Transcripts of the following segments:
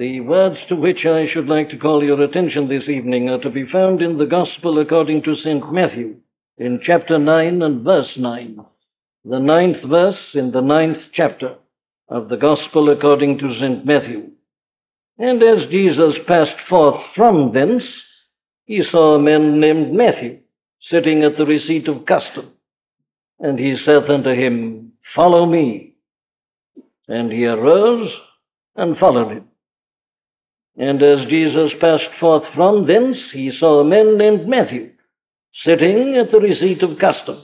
The words to which I should like to call your attention this evening are to be found in the Gospel according to St. Matthew, in chapter 9 and verse 9. The ninth verse in the ninth chapter of the Gospel according to St. Matthew. And as Jesus passed forth from thence, he saw a man named Matthew sitting at the receipt of custom. And he saith unto him, Follow me. And he arose and followed him. And as Jesus passed forth from thence, he saw a man named Matthew sitting at the receipt of custom.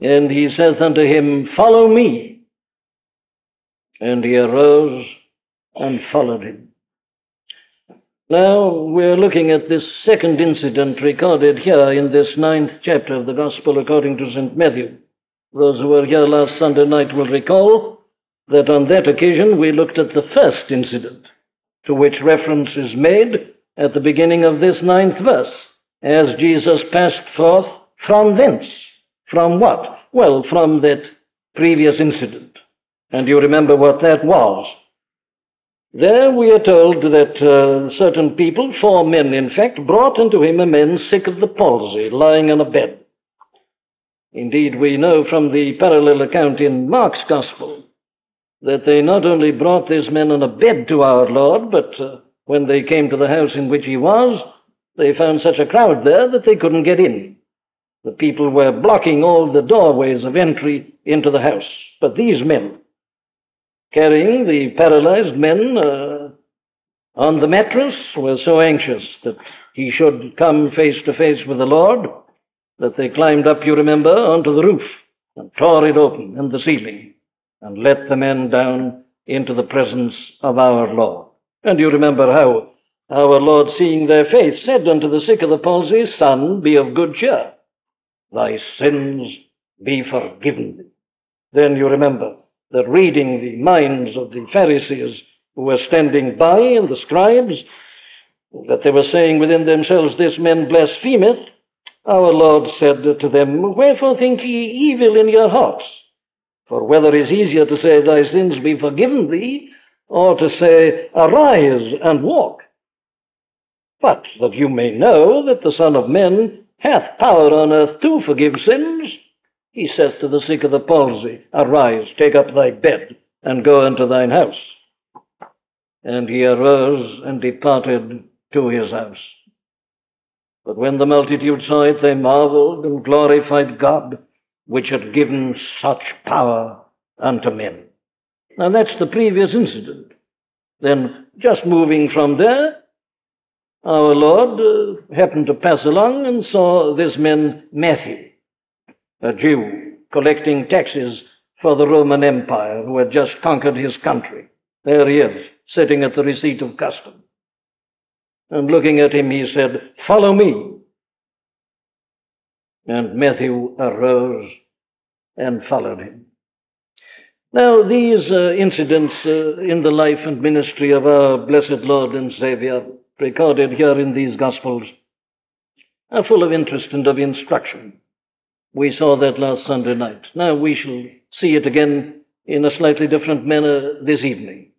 And he saith unto him, Follow me. And he arose and followed him. Now we're looking at this second incident recorded here in this ninth chapter of the Gospel according to St. Matthew. Those who were here last Sunday night will recall that on that occasion we looked at the first incident to which reference is made at the beginning of this ninth verse, as Jesus passed forth from thence. From what? Well, from that previous incident. And you remember what that was. There we are told that uh, certain people, four men in fact, brought unto him a man sick of the palsy, lying on a bed. Indeed, we know from the parallel account in Mark's Gospel that they not only brought this man on a bed to our Lord, but uh, when they came to the house in which he was, they found such a crowd there that they couldn't get in. The people were blocking all the doorways of entry into the house. But these men, carrying the paralyzed men uh, on the mattress, were so anxious that he should come face to face with the Lord that they climbed up, you remember, onto the roof and tore it open and the ceiling and let the men down into the presence of our Lord. And you remember how our Lord, seeing their faith, said unto the sick of the palsy, Son, be of good cheer. Thy sins be forgiven thee. Then you remember that reading the minds of the Pharisees who were standing by and the scribes, that they were saying within themselves, This man blasphemeth, our Lord said to them, Wherefore think ye evil in your hearts? For whether it is easier to say, Thy sins be forgiven thee, or to say, Arise and walk. But that you may know that the Son of Men hath power on earth to forgive sins, he saith to the sick of the palsy, Arise, take up thy bed, and go unto thine house. And he arose and departed to his house. But when the multitude saw it, they marveled and glorified God which had given such power unto men. Now that's the previous incident. Then, just moving from there, our Lord uh, happened to pass along and saw this man Matthew, a Jew, collecting taxes for the Roman Empire who had just conquered his country. There he is, sitting at the receipt of custom. And looking at him, he said, Follow me. And Matthew arose and followed him. Now, these uh, incidents uh, in the life and ministry of our blessed Lord and Savior, recorded here in these Gospels, are full of interest and of instruction. We saw that last Sunday night. Now we shall see it again in a slightly different manner this evening.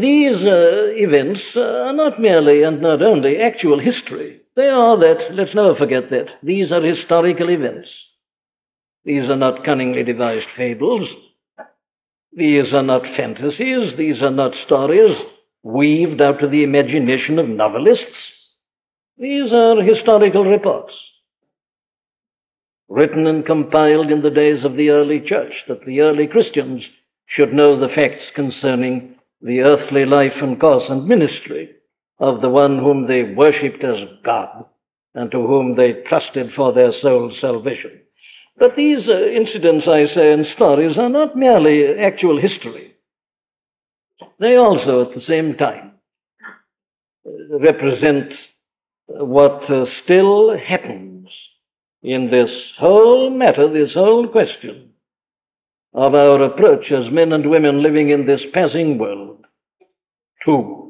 These uh, events are not merely and not only actual history. They are that, let's never forget that. These are historical events. These are not cunningly devised fables. These are not fantasies. These are not stories weaved out of the imagination of novelists. These are historical reports, written and compiled in the days of the early church, that the early Christians should know the facts concerning the earthly life and course and ministry of the one whom they worshipped as God and to whom they trusted for their soul's salvation. But these uh, incidents, I say, and stories are not merely actual history. They also, at the same time, represent what uh, still happens in this whole matter, this whole question of our approach as men and women living in this passing world to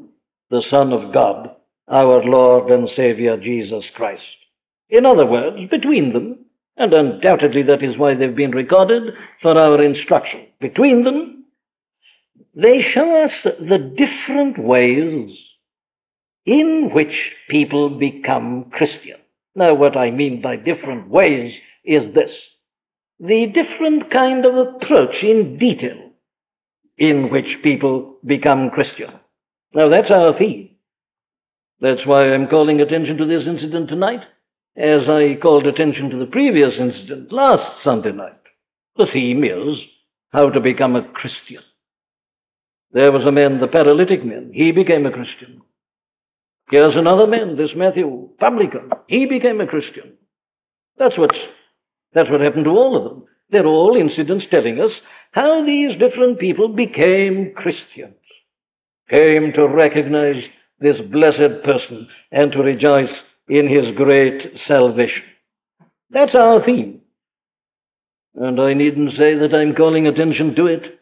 the Son of God, our Lord and Savior Jesus Christ. In other words, between them, and undoubtedly that is why they've been recorded for our instruction, between them, they show us the different ways in which people become Christian. Now, what I mean by different ways is this the different kind of approach in detail in which people become Christian. Now, that's our theme. That's why I'm calling attention to this incident tonight, as I called attention to the previous incident last Sunday night. The theme is how to become a Christian. There was a man, the paralytic man. He became a Christian. Here's another man, this Matthew, publican. He became a Christian. That's what's that's what happened to all of them. They're all incidents telling us how these different people became Christians, came to recognize this blessed person and to rejoice in his great salvation. That's our theme. And I needn't say that I'm calling attention to it,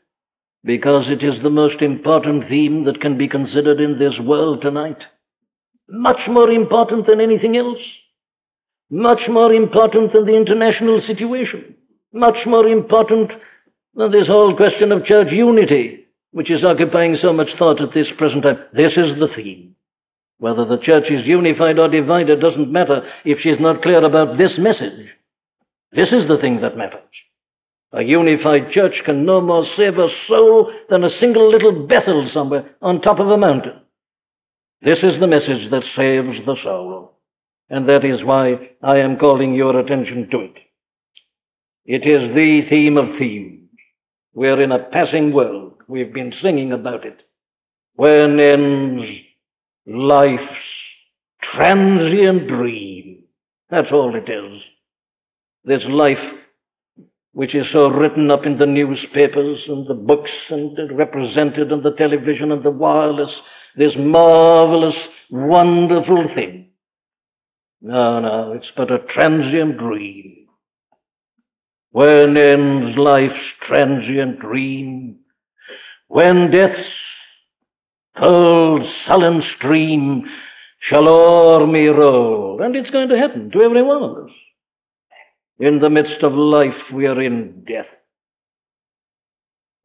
because it is the most important theme that can be considered in this world tonight. Much more important than anything else much more important than the international situation, much more important than this whole question of church unity, which is occupying so much thought at this present time. This is the theme. Whether the church is unified or divided doesn't matter if she's not clear about this message. This is the thing that matters. A unified church can no more save a soul than a single little Bethel somewhere on top of a mountain. This is the message that saves the soul and that is why I am calling your attention to it. It is the theme of themes. We're in a passing world. We've been singing about it. When ends life's transient dream? That's all it is. This life which is so written up in the newspapers and the books and represented on the television and the wireless, this marvelous, wonderful thing no, no, it's but a transient dream. When ends life's transient dream? When death's cold, sullen stream shall o'er me roll. And it's going to happen to every one of us. In the midst of life, we are in death.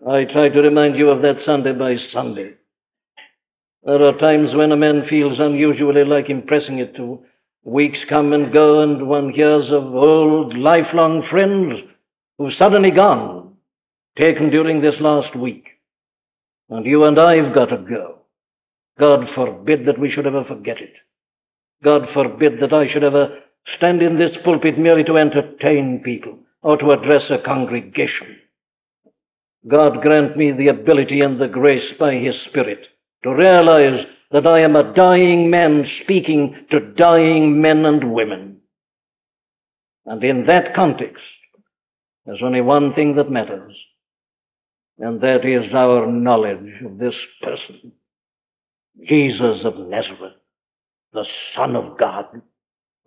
I try to remind you of that Sunday by Sunday. There are times when a man feels unusually like impressing it to Weeks come and go, and one hears of old, lifelong friends who've suddenly gone, taken during this last week. And you and I've got to go. God forbid that we should ever forget it. God forbid that I should ever stand in this pulpit merely to entertain people or to address a congregation. God grant me the ability and the grace by His Spirit to realize that I am a dying man speaking to dying men and women. And in that context, there's only one thing that matters, and that is our knowledge of this person, Jesus of Nazareth, the Son of God,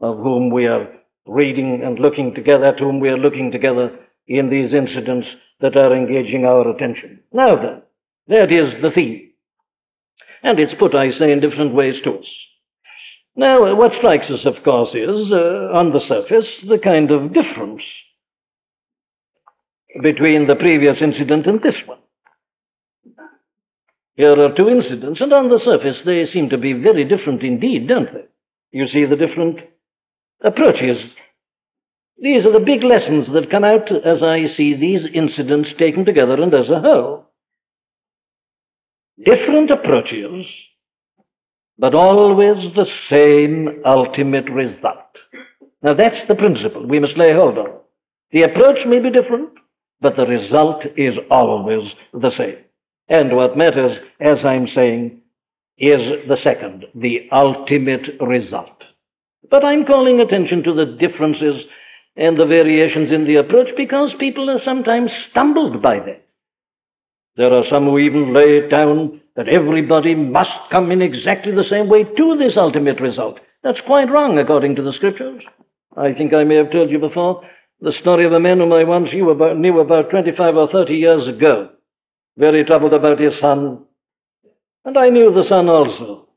of whom we are reading and looking together, at whom we are looking together in these incidents that are engaging our attention. Now then, that is the theme. And it's put, I say, in different ways to us. Now, what strikes us, of course, is, uh, on the surface, the kind of difference between the previous incident and this one. Here are two incidents, and on the surface they seem to be very different indeed, don't they? You see the different approaches. These are the big lessons that come out as I see these incidents taken together and as a whole different approaches, but always the same ultimate result. Now that's the principle we must lay hold of. The approach may be different, but the result is always the same. And what matters, as I'm saying, is the second, the ultimate result. But I'm calling attention to the differences and the variations in the approach because people are sometimes stumbled by that. There are some who even lay it down that everybody must come in exactly the same way to this ultimate result. That's quite wrong according to the scriptures. I think I may have told you before the story of a man whom I once knew about, knew about 25 or 30 years ago, very troubled about his son. And I knew the son also.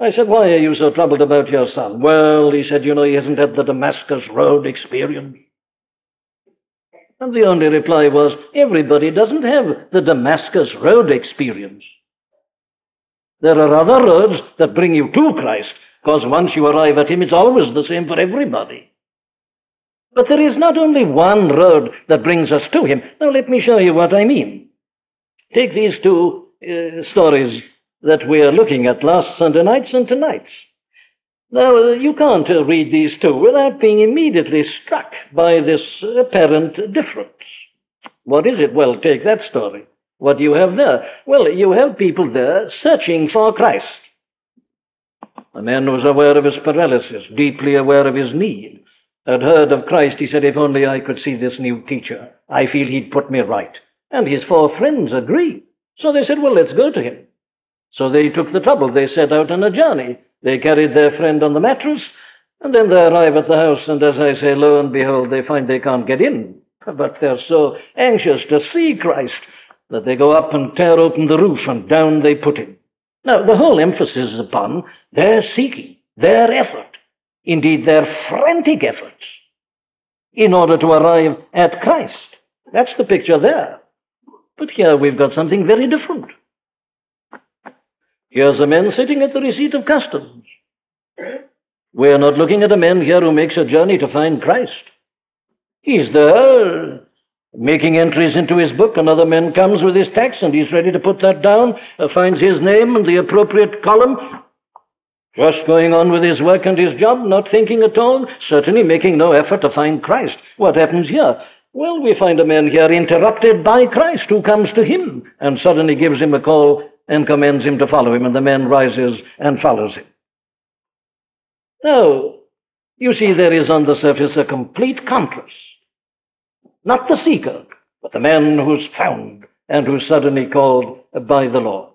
I said, Why are you so troubled about your son? Well, he said, You know, he hasn't had the Damascus Road experience. And the only reply was, everybody doesn't have the Damascus Road experience. There are other roads that bring you to Christ, because once you arrive at Him, it's always the same for everybody. But there is not only one road that brings us to Him. Now, let me show you what I mean. Take these two uh, stories that we are looking at last Sunday nights and tonight's. Now, you can't uh, read these two without being immediately struck by this apparent difference. What is it? Well, take that story. What do you have there? Well, you have people there searching for Christ. The man was aware of his paralysis, deeply aware of his need. Had heard of Christ, he said, If only I could see this new teacher, I feel he'd put me right. And his four friends agreed. So they said, Well, let's go to him. So they took the trouble. They set out on a journey. They carried their friend on the mattress, and then they arrive at the house, and as I say, lo and behold, they find they can't get in. But they're so anxious to see Christ that they go up and tear open the roof, and down they put him. Now, the whole emphasis is upon their seeking, their effort, indeed their frantic efforts, in order to arrive at Christ. That's the picture there. But here we've got something very different. Here's a man sitting at the receipt of customs. We're not looking at a man here who makes a journey to find Christ. He's there making entries into his book. Another man comes with his tax and he's ready to put that down, uh, finds his name in the appropriate column, just going on with his work and his job, not thinking at all, certainly making no effort to find Christ. What happens here? Well, we find a man here interrupted by Christ who comes to him and suddenly gives him a call and commands him to follow him, and the man rises and follows him. Now, you see, there is on the surface a complete contrast. Not the seeker, but the man who's found and who's suddenly called by the Lord.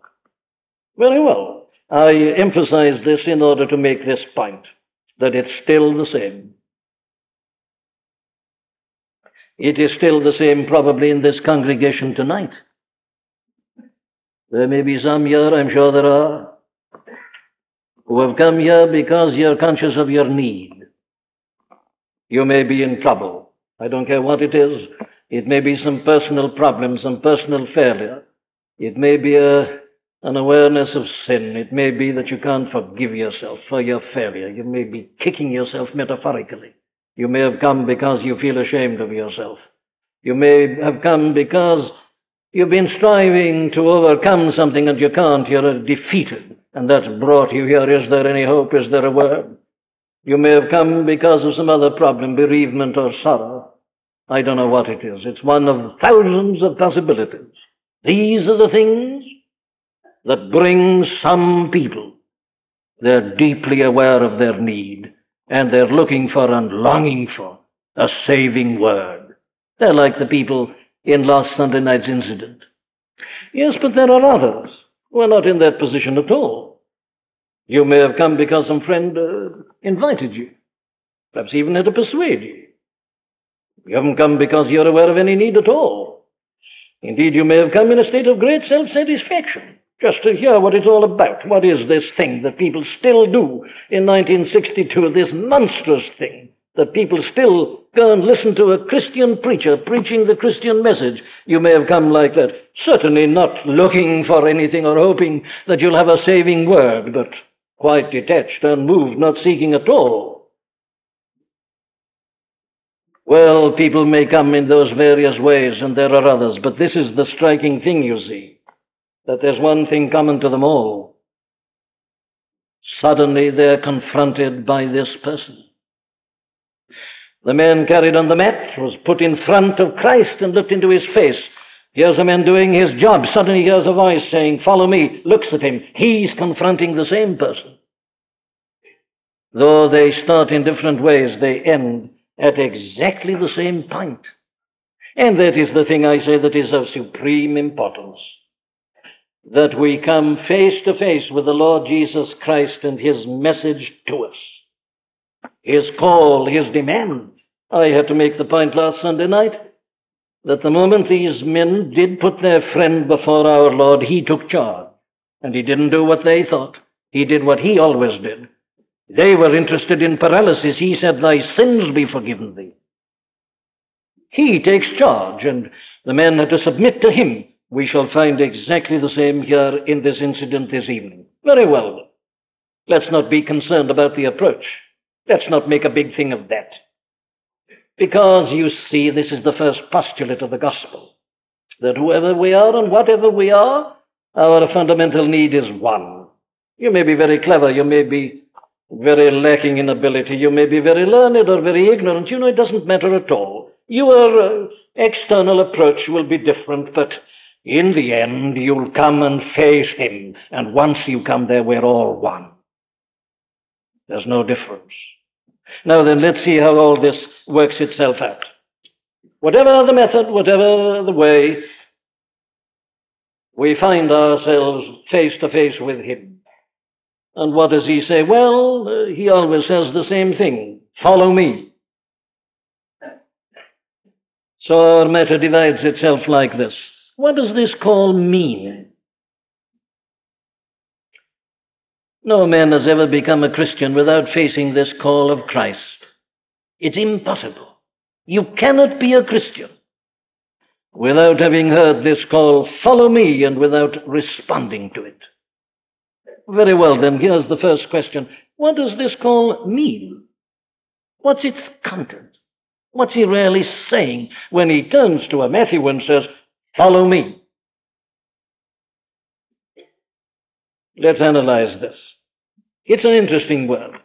Very well. I emphasize this in order to make this point that it's still the same. It is still the same, probably, in this congregation tonight. There may be some here, I'm sure there are, who have come here because you're conscious of your need. You may be in trouble. I don't care what it is. It may be some personal problem, some personal failure. It may be a, an awareness of sin. It may be that you can't forgive yourself for your failure. You may be kicking yourself metaphorically. You may have come because you feel ashamed of yourself. You may have come because You've been striving to overcome something and you can't. You're defeated. And that's brought you here. Is there any hope? Is there a word? You may have come because of some other problem, bereavement or sorrow. I don't know what it is. It's one of thousands of possibilities. These are the things that brings some people. They're deeply aware of their need and they're looking for and longing for a saving word. They're like the people in last Sunday night's incident. Yes, but there are others who are not in that position at all. You may have come because some friend uh, invited you, perhaps even had to persuade you. You haven't come because you're aware of any need at all. Indeed, you may have come in a state of great self satisfaction, just to hear what it's all about. What is this thing that people still do in 1962, this monstrous thing that people still go and listen to a Christian preacher preaching the Christian message. You may have come like that, certainly not looking for anything or hoping that you'll have a saving word, but quite detached, unmoved, not seeking at all. Well, people may come in those various ways, and there are others, but this is the striking thing, you see, that there's one thing common to them all. Suddenly they're confronted by this person. The man carried on the mat was put in front of Christ and looked into his face. Here's a man doing his job. Suddenly he hears a voice saying, Follow me. Looks at him. He's confronting the same person. Though they start in different ways, they end at exactly the same point. And that is the thing I say that is of supreme importance. That we come face to face with the Lord Jesus Christ and His message to us his call, his demand. I had to make the point last Sunday night that the moment these men did put their friend before our Lord, he took charge. And he didn't do what they thought. He did what he always did. They were interested in paralysis. He said, Thy sins be forgiven thee. He takes charge, and the men had to submit to him. We shall find exactly the same here in this incident this evening. Very well. Let's not be concerned about the approach. Let's not make a big thing of that. Because, you see, this is the first postulate of the gospel that whoever we are and whatever we are, our fundamental need is one. You may be very clever, you may be very lacking in ability, you may be very learned or very ignorant. You know, it doesn't matter at all. Your uh, external approach will be different, but in the end, you'll come and face him. And once you come there, we're all one. There's no difference. Now then, let's see how all this works itself out. Whatever the method, whatever the way, we find ourselves face to face with him. And what does he say? Well, uh, he always says the same thing follow me. So our matter divides itself like this. What does this call mean? No man has ever become a Christian without facing this call of Christ. It's impossible. You cannot be a Christian without having heard this call, follow me, and without responding to it. Very well, then, here's the first question What does this call mean? What's its content? What's he really saying when he turns to a Matthew and says, Follow me? Let's analyze this. It's an interesting word.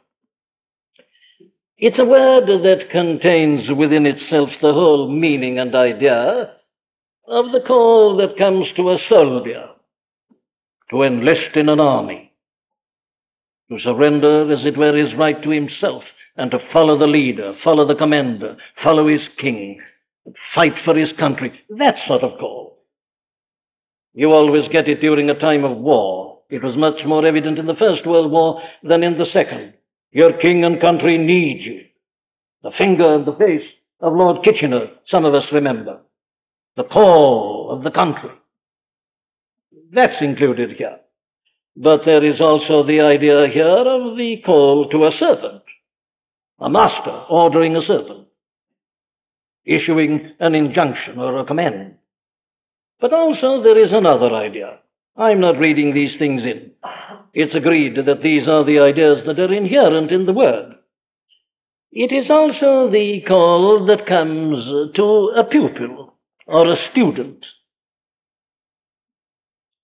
It's a word that contains within itself the whole meaning and idea of the call that comes to a soldier to enlist in an army, to surrender, as it were, his right to himself, and to follow the leader, follow the commander, follow his king, fight for his country. That sort of call. You always get it during a time of war. It was much more evident in the First World War than in the Second. Your king and country need you. The finger and the face of Lord Kitchener, some of us remember. The call of the country. That's included here. But there is also the idea here of the call to a servant, a master ordering a servant, issuing an injunction or a command. But also there is another idea. I'm not reading these things in. It's agreed that these are the ideas that are inherent in the Word. It is also the call that comes to a pupil or a student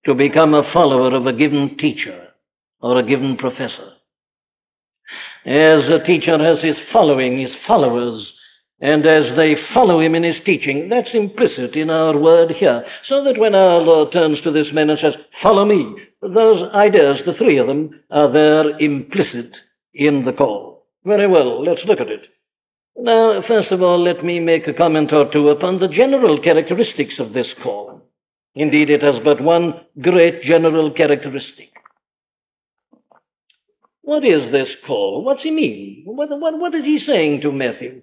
to become a follower of a given teacher or a given professor. As a teacher has his following, his followers, and as they follow him in his teaching, that's implicit in our word here. So that when our Lord turns to this man and says, Follow me, those ideas, the three of them, are there implicit in the call. Very well, let's look at it. Now, first of all, let me make a comment or two upon the general characteristics of this call. Indeed, it has but one great general characteristic. What is this call? What's he mean? What, what, what is he saying to Matthew?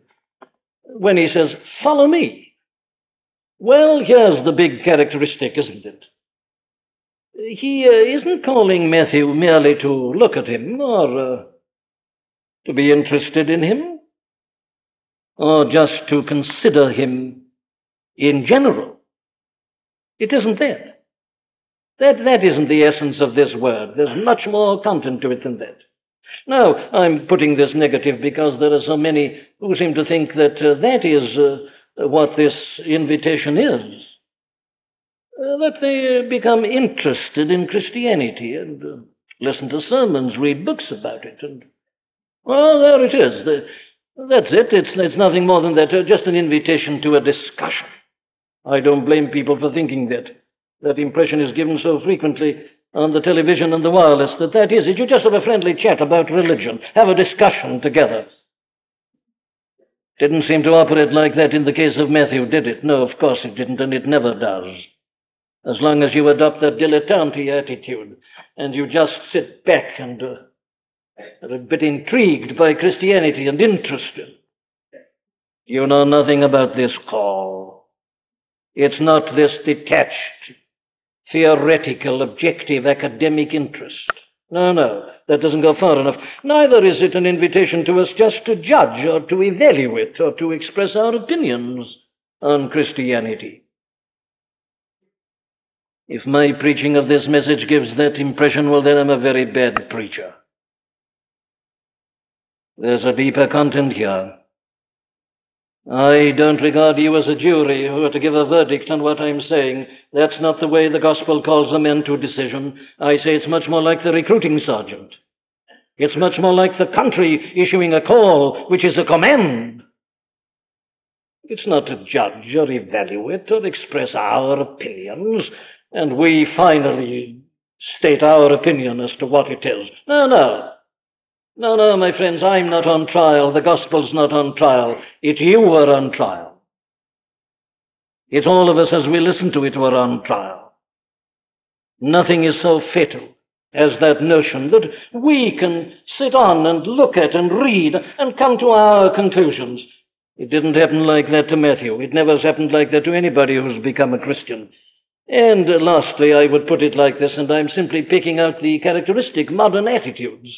When he says, Follow me. Well, here's the big characteristic, isn't it? He uh, isn't calling Matthew merely to look at him or uh, to be interested in him or just to consider him in general. It isn't that. That, that isn't the essence of this word. There's much more content to it than that. Now, I'm putting this negative because there are so many who seem to think that uh, that is uh, what this invitation is. Uh, that they become interested in Christianity and uh, listen to sermons, read books about it. And, well, there it is. The, that's it. It's, it's nothing more than that, uh, just an invitation to a discussion. I don't blame people for thinking that. That impression is given so frequently on the television and the wireless that that is it. You just have a friendly chat about religion, have a discussion together. Didn't seem to operate like that in the case of Matthew, did it? No, of course it didn't, and it never does. As long as you adopt that dilettante attitude and you just sit back and uh, are a bit intrigued by Christianity and interested, you know nothing about this call. It's not this detached, theoretical, objective, academic interest. No, no, that doesn't go far enough. Neither is it an invitation to us just to judge or to evaluate or to express our opinions. on Christianity. If my preaching of this message gives that impression, well, then I'm a very bad preacher. There's a deeper content here. I don't regard you as a jury who are to give a verdict on what I'm saying. That's not the way the gospel calls a man to decision. I say it's much more like the recruiting sergeant. It's much more like the country issuing a call, which is a command. It's not to judge or evaluate or express our opinions, and we finally state our opinion as to what it is. No, no. No, no, my friends, I'm not on trial. The gospel's not on trial. It's you who are on trial. It's all of us as we listen to it who are on trial. Nothing is so fatal as that notion that we can sit on and look at and read and come to our conclusions. It didn't happen like that to Matthew. It never has happened like that to anybody who's become a Christian. And lastly, I would put it like this, and I'm simply picking out the characteristic modern attitudes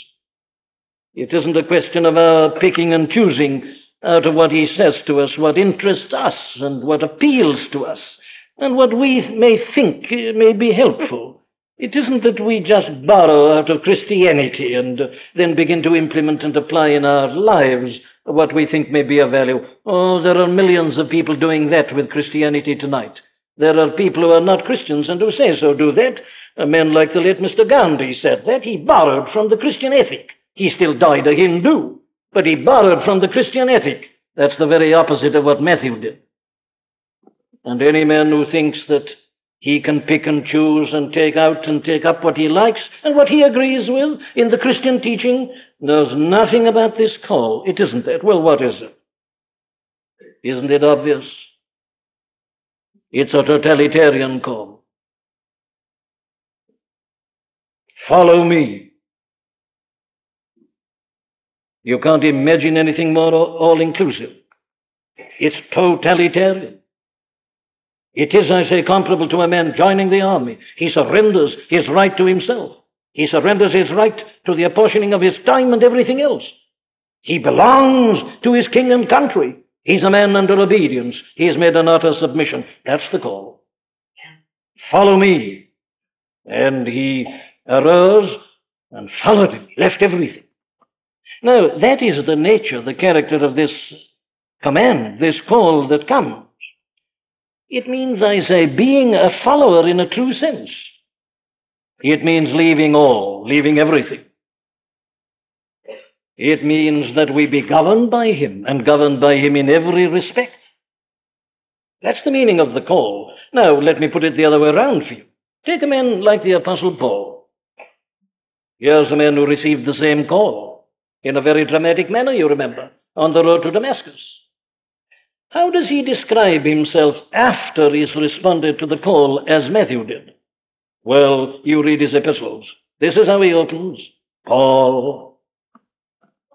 it isn't a question of our picking and choosing out of what he says to us, what interests us, and what appeals to us, and what we may think uh, may be helpful. It isn't that we just borrow out of Christianity and then begin to implement and apply in our lives what we think may be of value. Oh, there are millions of people doing that with Christianity tonight. There are people who are not Christians and who say so do that. A man like the late Mr. Gandhi said that. He borrowed from the Christian ethic. He still died a Hindu, but he borrowed from the Christian ethic. That's the very opposite of what Matthew did. And any man who thinks that he can pick and choose and take out and take up what he likes and what he agrees with in the Christian teaching knows nothing about this call. It isn't that. Well, what is it? Isn't it obvious? It's a totalitarian call. Follow me. You can't imagine anything more all inclusive. It's totalitarian. It is, I say, comparable to a man joining the army. He surrenders his right to himself. He surrenders his right to the apportioning of his time and everything else. He belongs to his king and country. He's a man under obedience. He has made an utter submission. That's the call. Follow me. And he arose and followed him, left everything. Now, that is the nature, the character of this command, this call that comes. It means, I say, being a follower in a true sense. It means leaving all, leaving everything. It means that we be governed by Him and governed by Him in every respect. That's the meaning of the call. Now, let me put it the other way around for you. Take a man like the Apostle Paul. Here's a man who received the same call in a very dramatic manner, you remember, on the road to Damascus. How does he describe himself after he's responded to the call as Matthew did? Well, you read his epistles. This is how he opens Paul,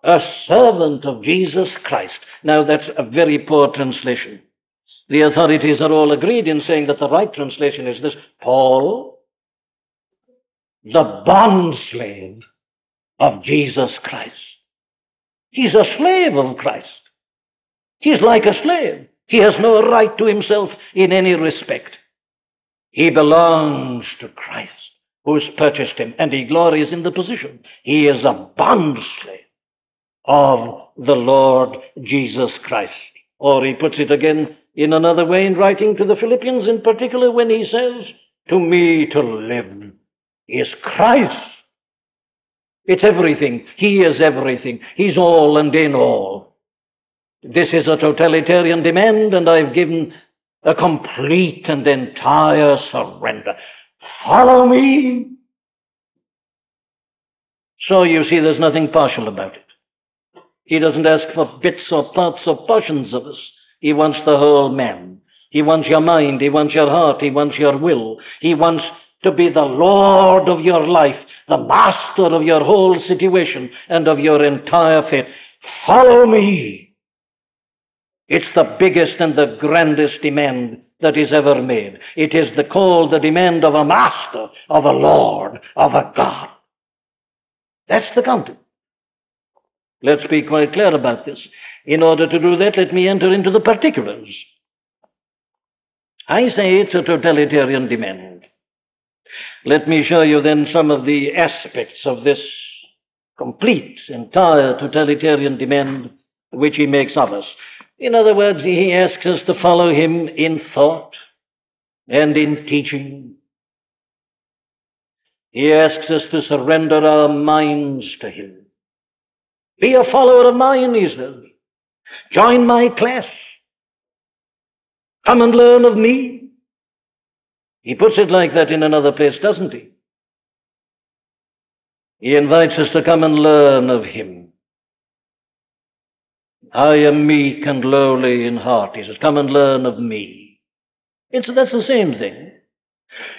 a servant of Jesus Christ. Now, that's a very poor translation. The authorities are all agreed in saying that the right translation is this Paul, the bond slave of Jesus Christ. He's a slave of Christ. He's like a slave. He has no right to himself in any respect. He belongs to Christ, who has purchased him, and he glories in the position. He is a bond slave of the Lord Jesus Christ. Or he puts it again in another way in writing to the Philippians, in particular, when he says, To me to live is Christ it's everything. He is everything. He's all and in all. This is a totalitarian demand, and I've given a complete and entire surrender. Follow me. So you see, there's nothing partial about it. He doesn't ask for bits or parts or portions of us. He wants the whole man. He wants your mind. He wants your heart. He wants your will. He wants to be the Lord of your life the master of your whole situation and of your entire faith. Follow me. It's the biggest and the grandest demand that is ever made. It is the call, the demand of a master, of a Lord, of a God. That's the content. Let's be quite clear about this. In order to do that, let me enter into the particulars. I say it's a totalitarian demand. Let me show you then some of the aspects of this complete, entire totalitarian demand which he makes of us. In other words, he asks us to follow him in thought and in teaching. He asks us to surrender our minds to him. Be a follower of mine, he says. Join my class. Come and learn of me. He puts it like that in another place, doesn't he? He invites us to come and learn of him. I am meek and lowly in heart. He says, Come and learn of me. It's, that's the same thing.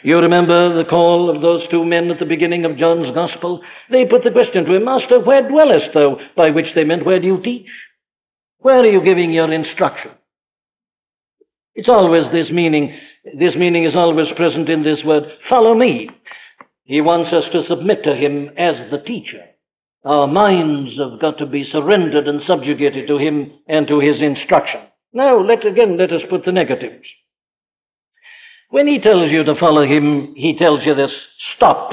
You remember the call of those two men at the beginning of John's Gospel? They put the question to him, Master, where dwellest thou? By which they meant, Where do you teach? Where are you giving your instruction? It's always this meaning. This meaning is always present in this word, follow me. He wants us to submit to him as the teacher. Our minds have got to be surrendered and subjugated to him and to his instruction. Now, let again let us put the negatives. When he tells you to follow him, he tells you this stop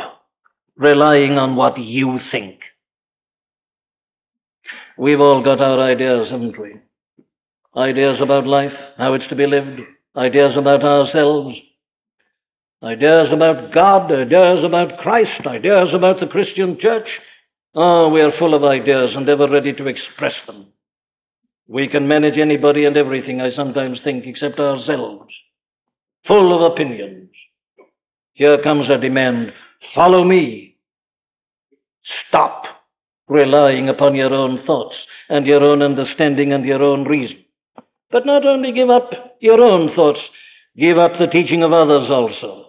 relying on what you think. We've all got our ideas, haven't we? Ideas about life, how it's to be lived, ideas about ourselves, ideas about God, ideas about Christ, ideas about the Christian church. Oh, we are full of ideas and ever ready to express them. We can manage anybody and everything, I sometimes think, except ourselves. Full of opinions. Here comes a demand follow me. Stop relying upon your own thoughts and your own understanding and your own reason. But not only give up your own thoughts, give up the teaching of others also.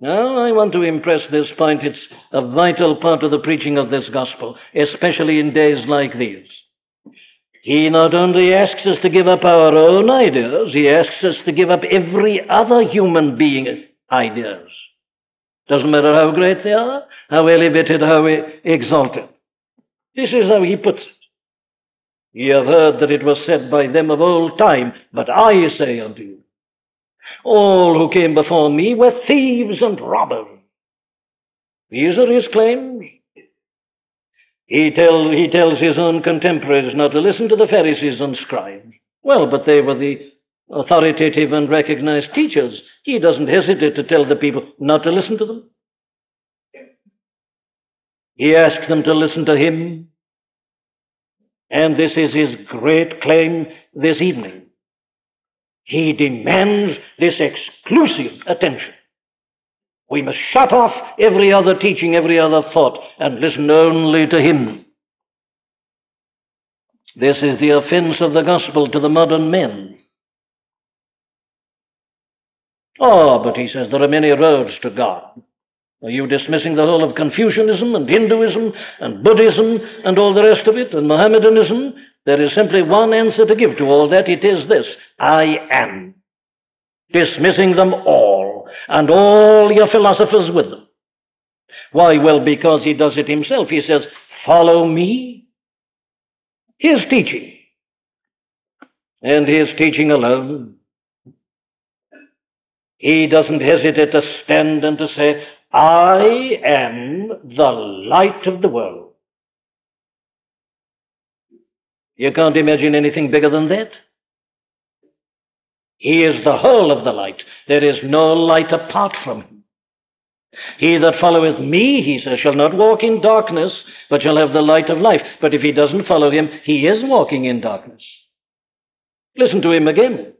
Now, I want to impress this point. It's a vital part of the preaching of this gospel, especially in days like these. He not only asks us to give up our own ideas, he asks us to give up every other human being ideas. Doesn't matter how great they are, how elevated, how exalted. This is how he puts it. Ye have heard that it was said by them of old time, but I say unto you, all who came before me were thieves and robbers. These are his claims. He, tell, he tells his own contemporaries not to listen to the Pharisees and scribes. Well, but they were the authoritative and recognized teachers. He doesn't hesitate to tell the people not to listen to them. He asks them to listen to him. And this is his great claim this evening. He demands this exclusive attention. We must shut off every other teaching, every other thought, and listen only to him. This is the offense of the gospel to the modern men. Oh, but he says there are many roads to God. Are you dismissing the whole of Confucianism and Hinduism and Buddhism and all the rest of it and Mohammedanism? There is simply one answer to give to all that. It is this I am. Dismissing them all and all your philosophers with them. Why? Well, because he does it himself. He says, Follow me. His teaching. And his teaching alone. He doesn't hesitate to stand and to say, I am the light of the world. You can't imagine anything bigger than that. He is the whole of the light. There is no light apart from him. He that followeth me, he says, shall not walk in darkness, but shall have the light of life. But if he doesn't follow him, he is walking in darkness. Listen to him again.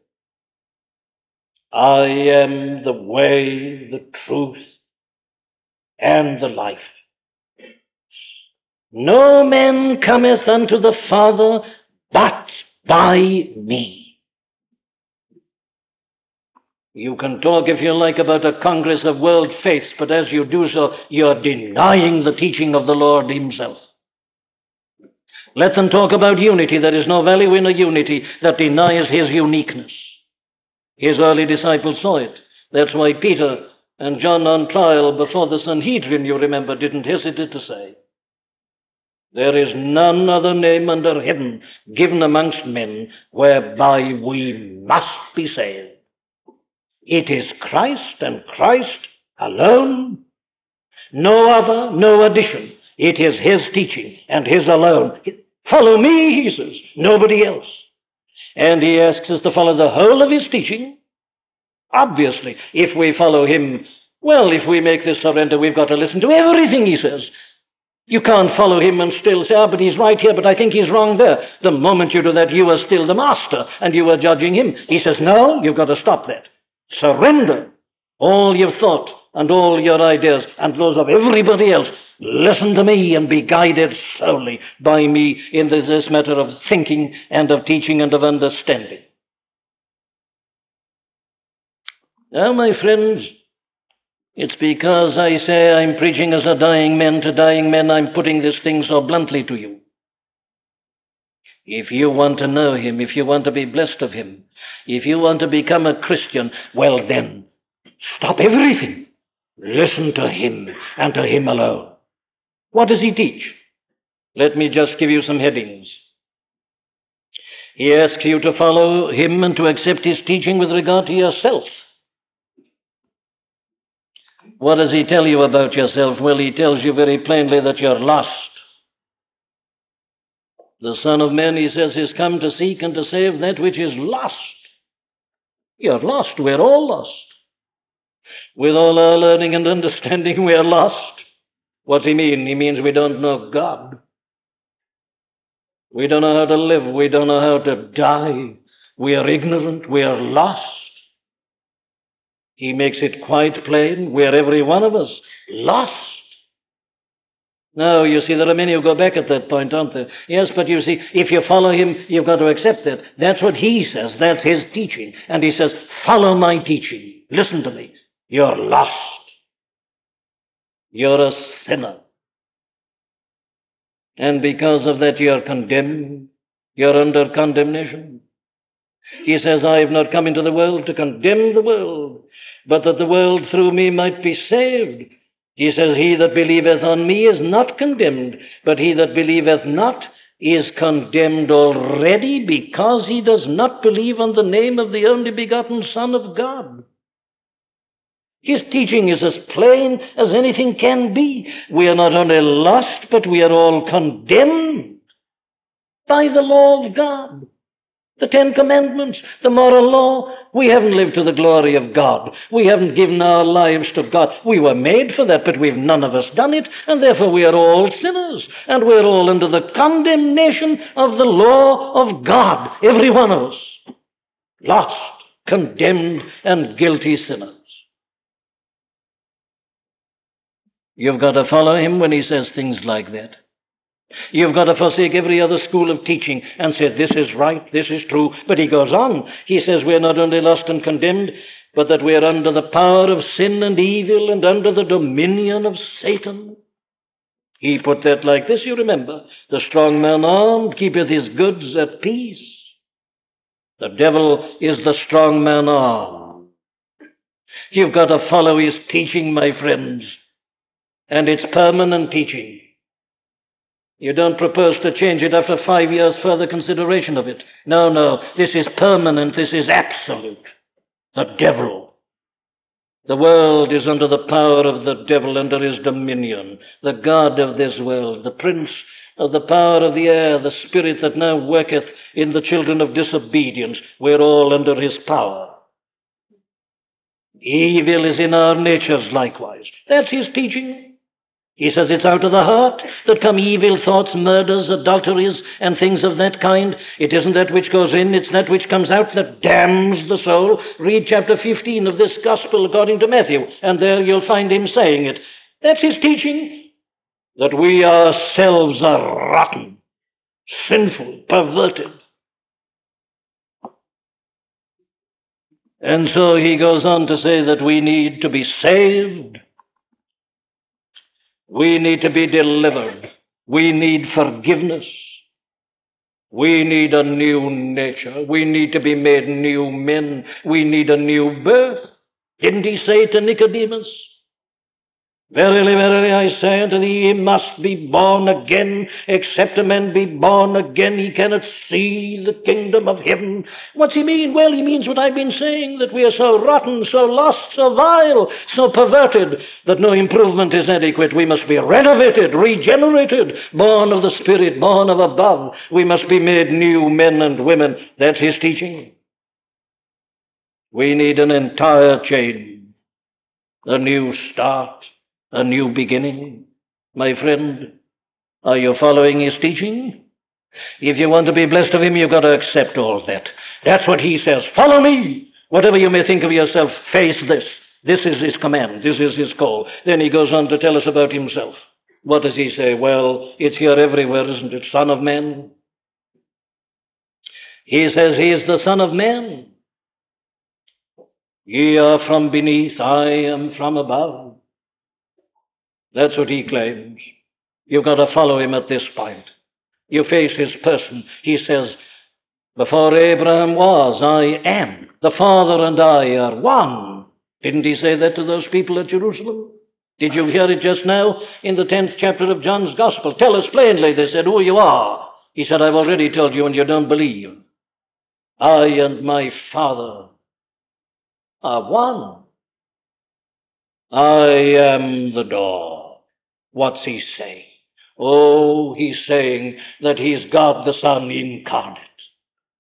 I am the way, the truth, and the life. No man cometh unto the Father but by me. You can talk, if you like, about a congress of world faiths, but as you do so, you're denying the teaching of the Lord Himself. Let them talk about unity. There is no value in a unity that denies His uniqueness. His early disciples saw it. That's why Peter and John on trial before the Sanhedrin, you remember, didn't hesitate to say, There is none other name under heaven given amongst men whereby we must be saved. It is Christ and Christ alone. No other, no addition. It is His teaching and His alone. Follow me, he says, nobody else. And He asks us to follow the whole of His teaching. Obviously, if we follow Him, well, if we make this surrender, we've got to listen to everything He says. You can't follow him and still say, ah, but he's right here, but I think he's wrong there. The moment you do that, you are still the master and you are judging him. He says, no, you've got to stop that. Surrender all your thought and all your ideas and those of everybody else. Listen to me and be guided solely by me in this matter of thinking and of teaching and of understanding. Now, my friends, it's because I say I'm preaching as a dying man to dying men, I'm putting this thing so bluntly to you. If you want to know him, if you want to be blessed of him, if you want to become a Christian, well then, stop everything. Listen to him and to him alone. What does he teach? Let me just give you some headings. He asks you to follow him and to accept his teaching with regard to yourself. What does he tell you about yourself? Well, he tells you very plainly that you're lost. The Son of Man, he says, is come to seek and to save that which is lost. You're lost. We're all lost. With all our learning and understanding, we're lost. What's he mean? He means we don't know God. We don't know how to live. We don't know how to die. We are ignorant. We are lost. He makes it quite plain. We're every one of us lost. Now, you see, there are many who go back at that point, aren't there? Yes, but you see, if you follow him, you've got to accept that. That's what he says. That's his teaching. And he says, follow my teaching. Listen to me. You're lost. You're a sinner. And because of that, you're condemned. You're under condemnation. He says, I have not come into the world to condemn the world, but that the world through me might be saved. He says, He that believeth on me is not condemned, but he that believeth not is condemned already because he does not believe on the name of the only begotten Son of God. His teaching is as plain as anything can be. We are not only lost, but we are all condemned by the law of God. The Ten Commandments, the moral law. We haven't lived to the glory of God. We haven't given our lives to God. We were made for that, but we've none of us done it, and therefore we are all sinners, and we're all under the condemnation of the law of God, every one of us. Lost, condemned, and guilty sinners. You've got to follow him when he says things like that. You've got to forsake every other school of teaching and say, this is right, this is true. But he goes on. He says, we're not only lost and condemned, but that we're under the power of sin and evil and under the dominion of Satan. He put that like this, you remember. The strong man armed keepeth his goods at peace. The devil is the strong man armed. You've got to follow his teaching, my friends. And it's permanent teaching. You don't propose to change it after five years' further consideration of it. No, no. This is permanent. This is absolute. The devil. The world is under the power of the devil, under his dominion. The God of this world, the prince of the power of the air, the spirit that now worketh in the children of disobedience. We're all under his power. Evil is in our natures likewise. That's his teaching. He says it's out of the heart that come evil thoughts, murders, adulteries, and things of that kind. It isn't that which goes in, it's that which comes out that damns the soul. Read chapter 15 of this gospel according to Matthew, and there you'll find him saying it. That's his teaching. That we ourselves are rotten, sinful, perverted. And so he goes on to say that we need to be saved we need to be delivered. We need forgiveness. We need a new nature. We need to be made new men. We need a new birth. Didn't he say to Nicodemus? Verily, verily, I say unto thee, he must be born again. Except a man be born again, he cannot see the kingdom of heaven. What's he mean? Well, he means what I've been saying, that we are so rotten, so lost, so vile, so perverted, that no improvement is adequate. We must be renovated, regenerated, born of the Spirit, born of above. We must be made new men and women. That's his teaching. We need an entire change, a new start a new beginning. My friend, are you following his teaching? If you want to be blessed of him, you've got to accept all that. That's what he says. Follow me. Whatever you may think of yourself, face this. This is his command. This is his call. Then he goes on to tell us about himself. What does he say? Well, it's here everywhere, isn't it? Son of man. He says he is the Son of Man. Ye are from beneath, I am from above. That's what he claims. You've got to follow him at this point. You face his person. He says, Before Abraham was, I am. The Father and I are one. Didn't he say that to those people at Jerusalem? Did you hear it just now in the 10th chapter of John's Gospel? Tell us plainly, they said, who you are. He said, I've already told you and you don't believe. I and my Father are one. I am the door. What's he saying? Oh, he's saying that he's God the Son incarnate.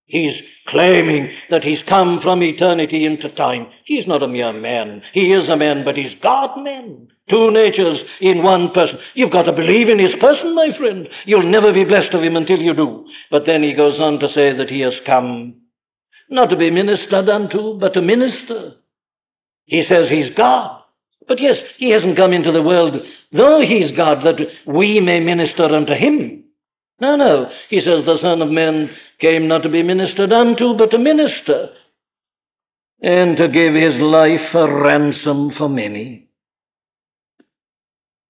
He's claiming that he's come from eternity into time. He's not a mere man. He is a man, but he's God man. Two natures in one person. You've got to believe in his person, my friend. You'll never be blessed of him until you do. But then he goes on to say that he has come not to be ministered unto, but to minister. He says he's God. But yes, he hasn't come into the world, though he's God, that we may minister unto him. No, no. He says the Son of Man came not to be ministered unto, but to minister, and to give his life a ransom for many.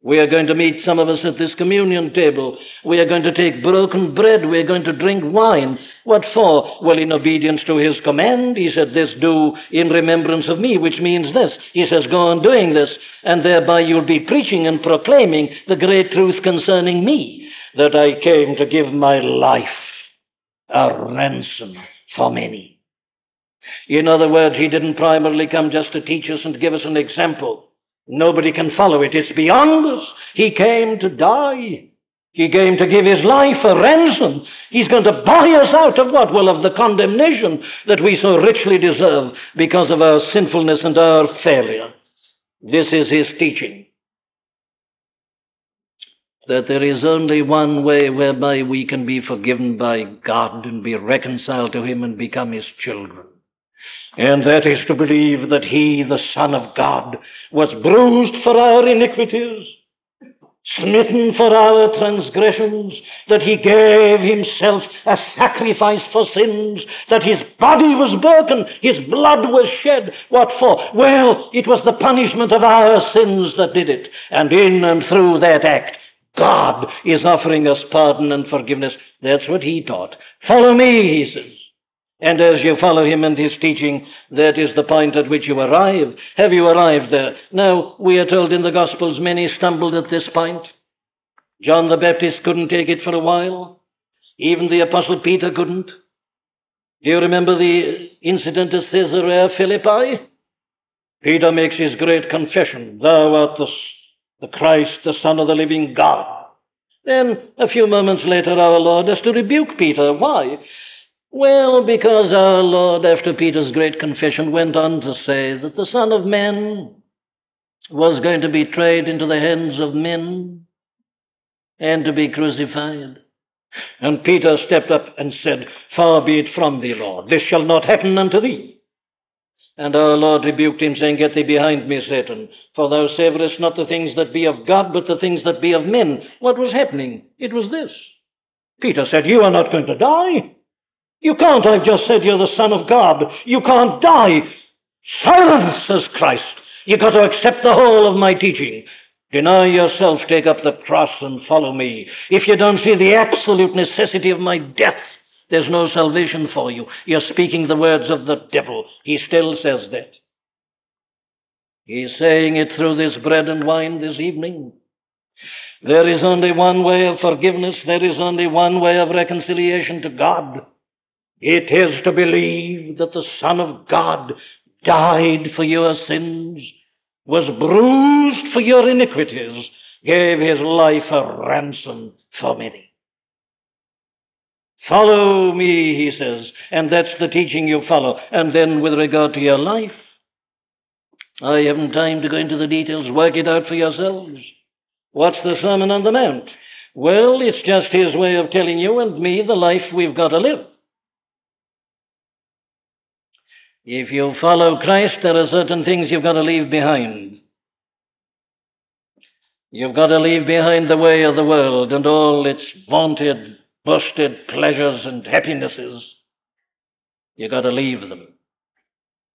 We are going to meet some of us at this communion table. We are going to take broken bread. We are going to drink wine. What for? Well, in obedience to his command. He said, This do in remembrance of me, which means this. He says, Go on doing this, and thereby you'll be preaching and proclaiming the great truth concerning me, that I came to give my life a ransom for many. In other words, he didn't primarily come just to teach us and give us an example. Nobody can follow it. It's beyond us. He came to die. He came to give his life a ransom. He's going to buy us out of what? Well, of the condemnation that we so richly deserve because of our sinfulness and our failure. This is his teaching. That there is only one way whereby we can be forgiven by God and be reconciled to him and become his children. And that is to believe that he, the Son of God, was bruised for our iniquities, smitten for our transgressions, that he gave himself a sacrifice for sins, that his body was broken, his blood was shed. What for? Well, it was the punishment of our sins that did it. And in and through that act, God is offering us pardon and forgiveness. That's what he taught. Follow me, he says. And as you follow him and his teaching, that is the point at which you arrive. Have you arrived there? Now, we are told in the Gospels many stumbled at this point. John the Baptist couldn't take it for a while. Even the Apostle Peter couldn't. Do you remember the incident at Caesarea Philippi? Peter makes his great confession Thou art the, the Christ, the Son of the living God. Then, a few moments later, our Lord has to rebuke Peter. Why? Well, because our Lord, after Peter's great confession, went on to say that the Son of Man was going to be betrayed into the hands of men and to be crucified. And Peter stepped up and said, Far be it from thee, Lord, this shall not happen unto thee. And our Lord rebuked him, saying, Get thee behind me, Satan, for thou savourest not the things that be of God, but the things that be of men. What was happening? It was this. Peter said, You are not going to die. You can't, I've just said you're the Son of God. You can't die. Silence, says Christ. You've got to accept the whole of my teaching. Deny yourself, take up the cross, and follow me. If you don't see the absolute necessity of my death, there's no salvation for you. You're speaking the words of the devil. He still says that. He's saying it through this bread and wine this evening. There is only one way of forgiveness. There is only one way of reconciliation to God. It is to believe that the Son of God died for your sins, was bruised for your iniquities, gave his life a ransom for many. Follow me, he says, and that's the teaching you follow. And then with regard to your life, I haven't time to go into the details. Work it out for yourselves. What's the Sermon on the Mount? Well, it's just his way of telling you and me the life we've got to live. If you follow Christ, there are certain things you've got to leave behind. You've got to leave behind the way of the world and all its vaunted, boasted pleasures and happinesses. You've got to leave them.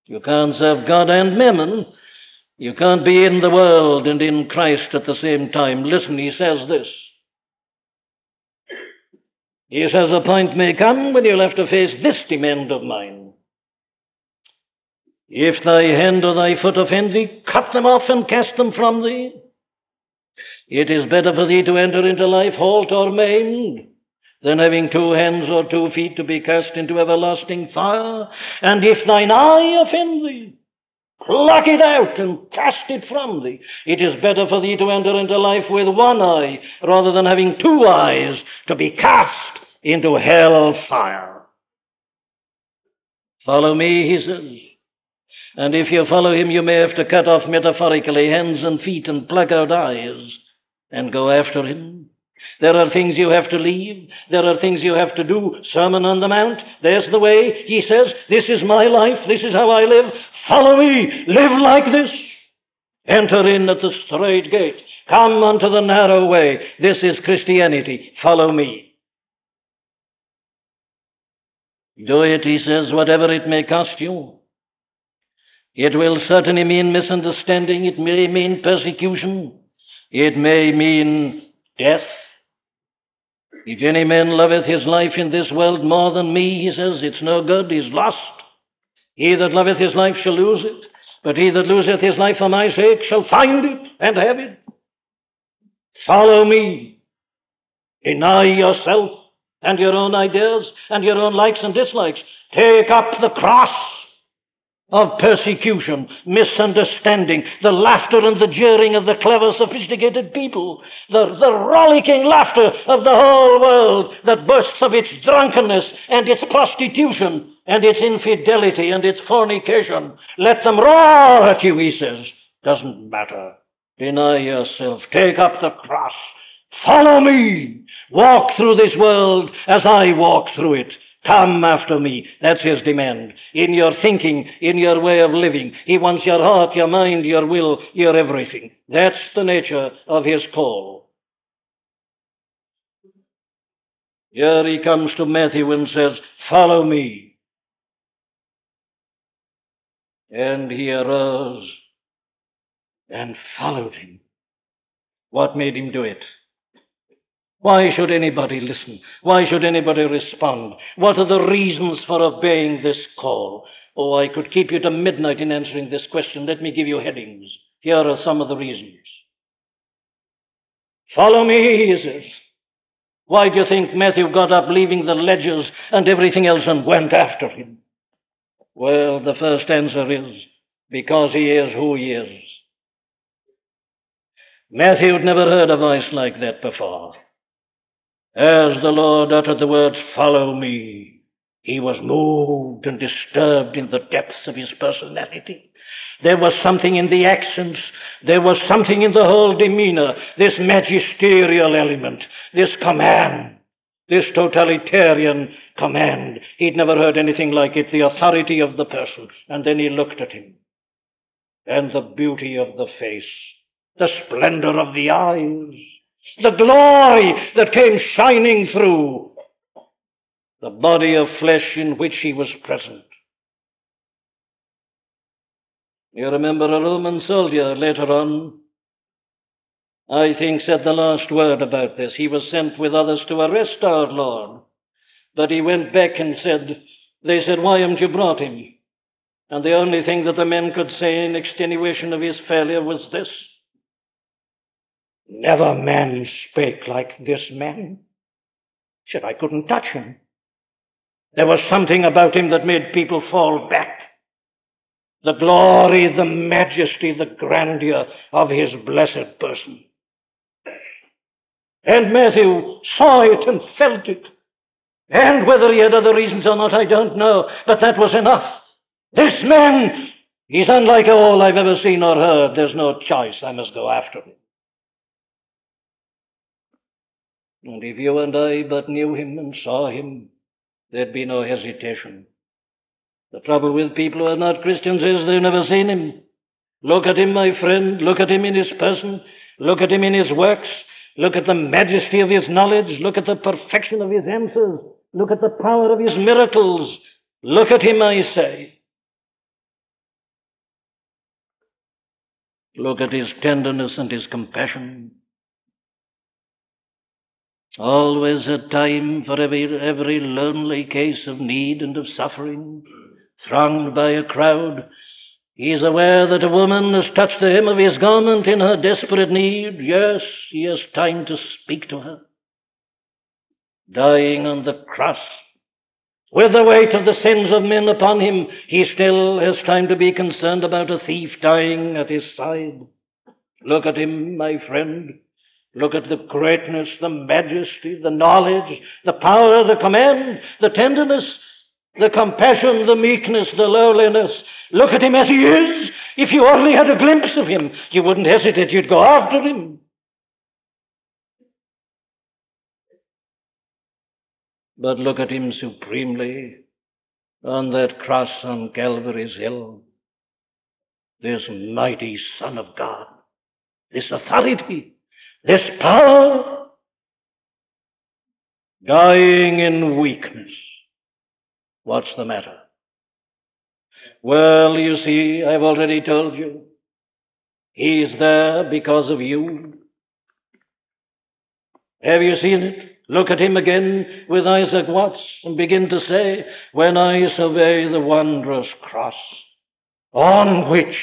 You can't serve God and mammon. You can't be in the world and in Christ at the same time. Listen, he says this. He says, A point may come when you'll have to face this demand of mine. If thy hand or thy foot offend thee, cut them off and cast them from thee. It is better for thee to enter into life halt or maimed than having two hands or two feet to be cast into everlasting fire. And if thine eye offend thee, pluck it out and cast it from thee. It is better for thee to enter into life with one eye rather than having two eyes to be cast into hell fire. Follow me, he says. And if you follow him, you may have to cut off metaphorically hands and feet and pluck out eyes and go after him. There are things you have to leave. There are things you have to do. Sermon on the Mount. There's the way. He says, This is my life. This is how I live. Follow me. Live like this. Enter in at the straight gate. Come unto the narrow way. This is Christianity. Follow me. Do it, he says, whatever it may cost you. It will certainly mean misunderstanding. It may mean persecution. It may mean death. If any man loveth his life in this world more than me, he says, it's no good, he's lost. He that loveth his life shall lose it, but he that loseth his life for my sake shall find it and have it. Follow me. Deny yourself and your own ideas and your own likes and dislikes. Take up the cross of persecution, misunderstanding, the laughter and the jeering of the clever, sophisticated people, the, the rollicking laughter of the whole world that bursts of its drunkenness and its prostitution and its infidelity and its fornication. Let them roar at you, he says. Doesn't matter. Deny yourself. Take up the cross. Follow me. Walk through this world as I walk through it. Come after me. That's his demand. In your thinking, in your way of living. He wants your heart, your mind, your will, your everything. That's the nature of his call. Here he comes to Matthew and says, Follow me. And he arose and followed him. What made him do it? Why should anybody listen? Why should anybody respond? What are the reasons for obeying this call? Oh, I could keep you to midnight in answering this question. Let me give you headings. Here are some of the reasons. Follow me, he says. Why do you think Matthew got up, leaving the ledgers and everything else, and went after him? Well, the first answer is because he is who he is. Matthew had never heard a voice like that before. As the Lord uttered the words, Follow me, he was moved and disturbed in the depths of his personality. There was something in the accents, there was something in the whole demeanor, this magisterial element, this command, this totalitarian command. He'd never heard anything like it, the authority of the person. And then he looked at him, and the beauty of the face, the splendor of the eyes the glory that came shining through the body of flesh in which he was present. You remember a Roman soldier later on, I think, said the last word about this. He was sent with others to arrest our Lord. But he went back and said, They said, Why haven't you brought him? And the only thing that the men could say in extenuation of his failure was this Never man spake like this man. Said I couldn't touch him. There was something about him that made people fall back. The glory, the majesty, the grandeur of his blessed person. And Matthew saw it and felt it. And whether he had other reasons or not, I don't know, but that was enough. This man, he's unlike all I've ever seen or heard. There's no choice. I must go after him. And if you and I but knew him and saw him, there'd be no hesitation. The trouble with people who are not Christians is they've never seen him. Look at him, my friend. Look at him in his person. Look at him in his works. Look at the majesty of his knowledge. Look at the perfection of his answers. Look at the power of his miracles. Look at him, I say. Look at his tenderness and his compassion. Always a time for every, every lonely case of need and of suffering, thronged by a crowd. He is aware that a woman has touched the hem of his garment in her desperate need. Yes, he has time to speak to her. Dying on the cross, with the weight of the sins of men upon him, he still has time to be concerned about a thief dying at his side. Look at him, my friend. Look at the greatness, the majesty, the knowledge, the power, the command, the tenderness, the compassion, the meekness, the lowliness. Look at him as he is. If you only had a glimpse of him, you wouldn't hesitate, you'd go after him. But look at him supremely on that cross on Calvary's hill. This mighty Son of God, this authority, this power, dying in weakness. What's the matter? Well, you see, I've already told you. He's there because of you. Have you seen it? Look at him again with Isaac Watts and begin to say, When I survey the wondrous cross on which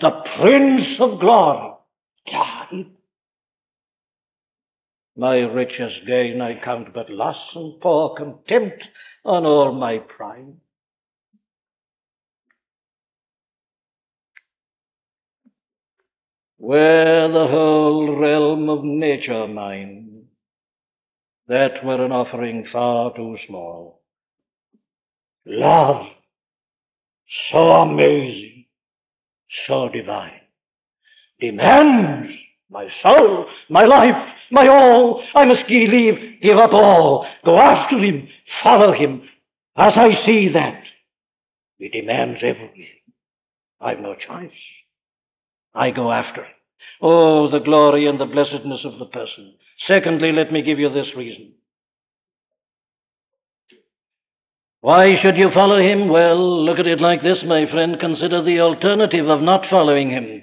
the Prince of Glory died, my richest gain I count but loss and pour contempt on all my pride. Were the whole realm of nature mine, that were an offering far too small. Love, so amazing, so divine, demands my soul, my life, my all. I must give, leave, give up all, go after him, follow him. As I see that, he demands everything. I've no choice. I go after him. Oh, the glory and the blessedness of the person. Secondly, let me give you this reason. Why should you follow him? Well, look at it like this, my friend. Consider the alternative of not following him.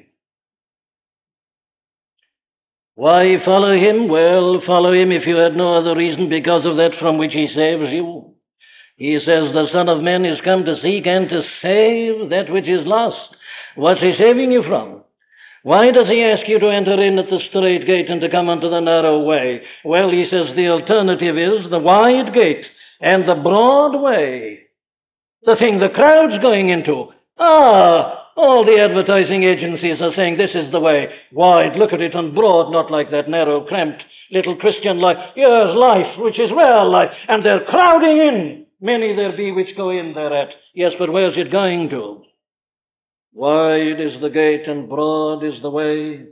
Why follow him? Well, follow him if you had no other reason because of that from which he saves you. He says the Son of Man is come to seek and to save that which is lost. What's he saving you from? Why does he ask you to enter in at the straight gate and to come unto the narrow way? Well, he says the alternative is the wide gate and the broad way. The thing the crowd's going into. Ah, all the advertising agencies are saying this is the way. Wide, look at it, and broad, not like that narrow, cramped little Christian life. Here's life, which is real life, and they're crowding in. Many there be which go in thereat. Yes, but where's it going to? Wide is the gate and broad is the way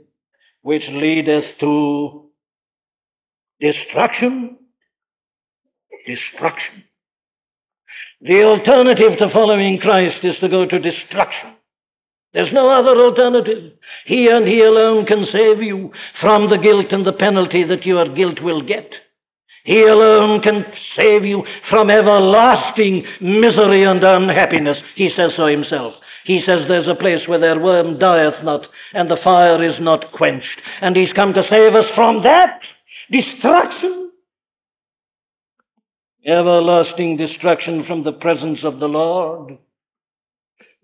which leadeth to destruction. Destruction. The alternative to following Christ is to go to destruction. There's no other alternative. He and He alone can save you from the guilt and the penalty that your guilt will get. He alone can save you from everlasting misery and unhappiness. He says so himself. He says there's a place where their worm dieth not, and the fire is not quenched. And he's come to save us from that destruction. Everlasting destruction from the presence of the Lord.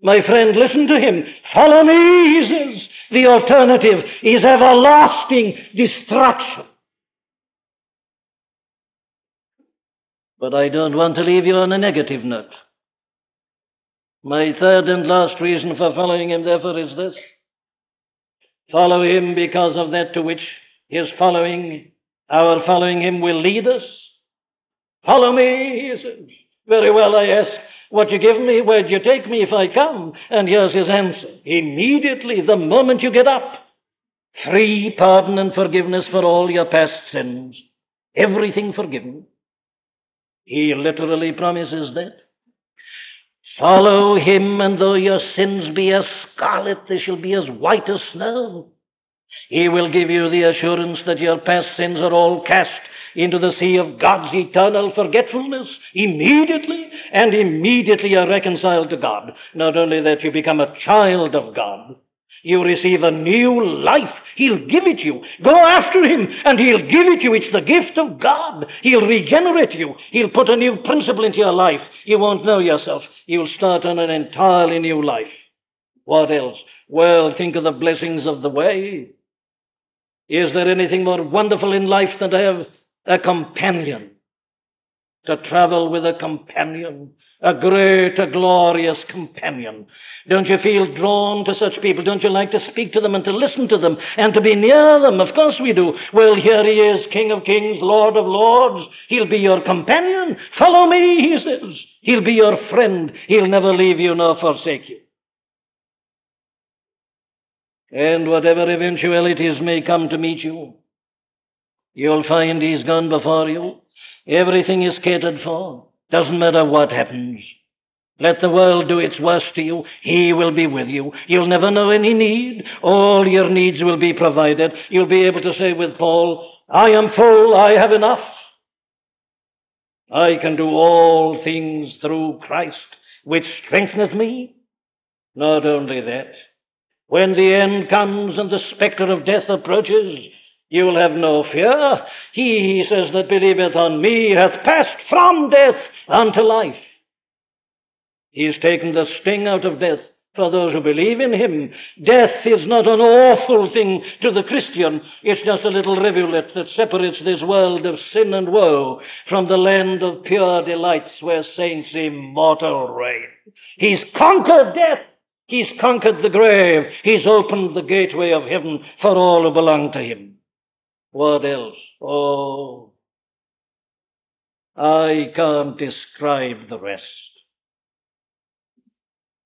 My friend, listen to him. Follow me, he says. The alternative is everlasting destruction. But I don't want to leave you on a negative note. My third and last reason for following him, therefore, is this. Follow him because of that to which his following, our following him, will lead us. Follow me, he says. Very well, I ask, what you give me, where'd you take me if I come? And here's his answer. Immediately, the moment you get up, free pardon and forgiveness for all your past sins. Everything forgiven. He literally promises that. Follow him, and though your sins be as scarlet, they shall be as white as snow. He will give you the assurance that your past sins are all cast into the sea of God's eternal forgetfulness immediately, and immediately you're reconciled to God. Not only that, you become a child of God. You receive a new life. He'll give it you. Go after Him and He'll give it you. It's the gift of God. He'll regenerate you. He'll put a new principle into your life. You won't know yourself. You'll start on an entirely new life. What else? Well, think of the blessings of the way. Is there anything more wonderful in life than to have a companion? To travel with a companion, a great, a glorious companion. Don't you feel drawn to such people? Don't you like to speak to them and to listen to them and to be near them? Of course we do. Well, here he is, King of kings, Lord of lords. He'll be your companion. Follow me, he says. He'll be your friend. He'll never leave you nor forsake you. And whatever eventualities may come to meet you, you'll find he's gone before you. Everything is catered for. Doesn't matter what happens. Let the world do its worst to you. He will be with you. You'll never know any need. All your needs will be provided. You'll be able to say with Paul, I am full, I have enough. I can do all things through Christ, which strengtheneth me. Not only that, when the end comes and the spectre of death approaches, you will have no fear. He, he says, that believeth on me hath passed from death unto life. He has taken the sting out of death for those who believe in him. Death is not an awful thing to the Christian. It's just a little rivulet that separates this world of sin and woe from the land of pure delights where saints immortal reign. He's conquered death. He's conquered the grave. He's opened the gateway of heaven for all who belong to him. What else? Oh, I can't describe the rest.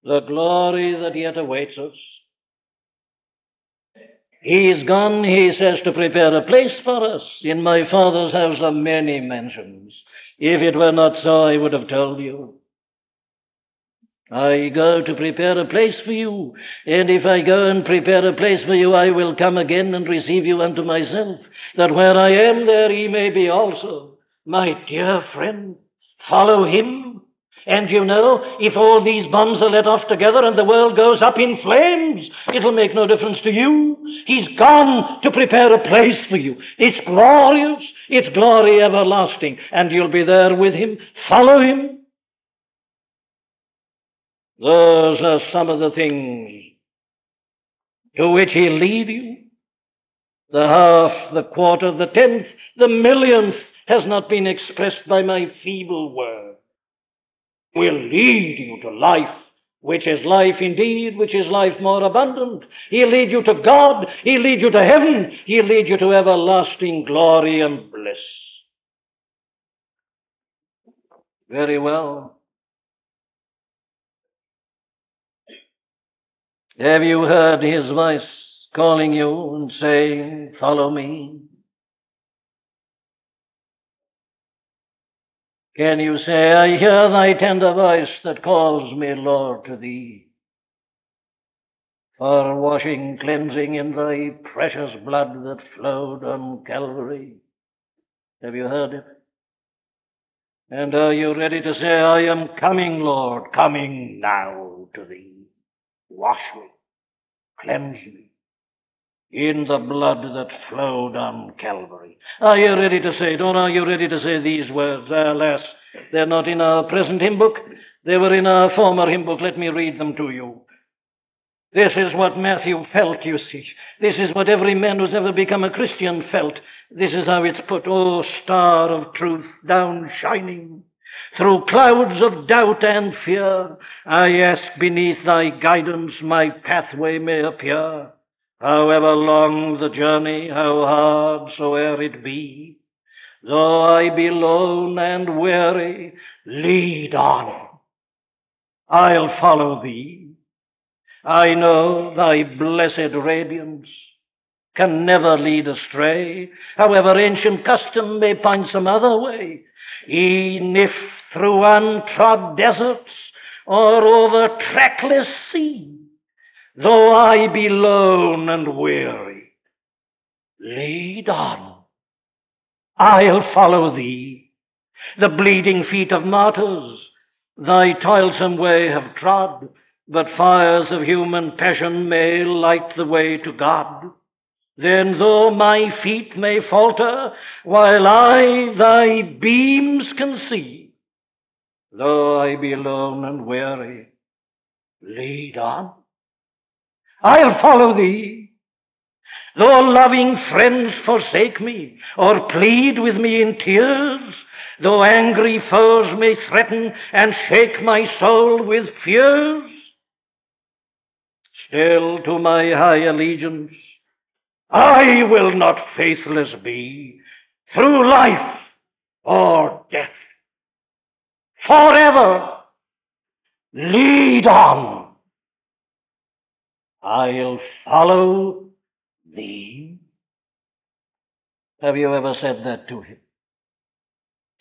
The glory that yet awaits us. He's gone, he says, to prepare a place for us. In my Father's house are many mansions. If it were not so, I would have told you. I go to prepare a place for you, and if I go and prepare a place for you, I will come again and receive you unto myself, that where I am, there ye may be also. My dear friend, follow him. And you know, if all these bombs are let off together and the world goes up in flames, it'll make no difference to you. He's gone to prepare a place for you. It's glorious. It's glory everlasting. And you'll be there with him. Follow him. Those are some of the things to which He'll lead you. The half, the quarter, the tenth, the millionth has not been expressed by my feeble word. Will lead you to life, which is life indeed, which is life more abundant. He'll lead you to God. He'll lead you to heaven. He'll lead you to everlasting glory and bliss. Very well. Have you heard his voice calling you and saying, Follow me? Can you say, I hear thy tender voice that calls me, Lord, to thee? For washing, cleansing in thy precious blood that flowed on Calvary. Have you heard it? And are you ready to say, I am coming, Lord, coming now to thee? Wash me, cleanse me in the blood that flowed on Calvary. Are you ready to say it? Or are you ready to say these words? Alas, they're not in our present hymn book, They were in our former hymn book. Let me read them to you. This is what Matthew felt, you see. This is what every man who's ever become a Christian felt. This is how it's put. O star of truth, down shining through clouds of doubt and fear, ah, I ask beneath thy guidance my pathway may appear. However long the journey, how hard soe'er it be, though I be lone and weary, lead on. I'll follow thee. I know thy blessed radiance can never lead astray, however ancient custom may find some other way. E'en if through untrod deserts or over trackless sea, though I be lone and weary, lead on. I'll follow thee. The bleeding feet of martyrs thy toilsome way have trod, but fires of human passion may light the way to God. Then though my feet may falter, while I thy beams can see, though I be lone and weary, lead on. I'll follow thee. Though loving friends forsake me, or plead with me in tears, though angry foes may threaten and shake my soul with fears, still to my high allegiance I will not faithless be through life or death. Forever lead on. I'll follow thee. Have you ever said that to him?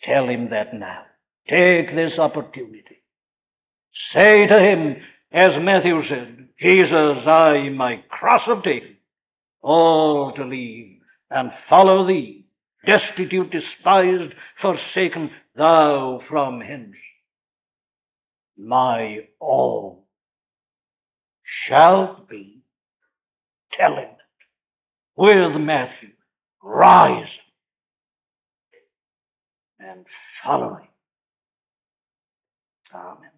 Tell him that now. Take this opportunity. Say to him, as Matthew said, Jesus, I my cross have taken, all to leave, and follow thee, destitute, despised, forsaken, thou from hence. My all shalt be. Tell him with Matthew. Rise and follow. Amen.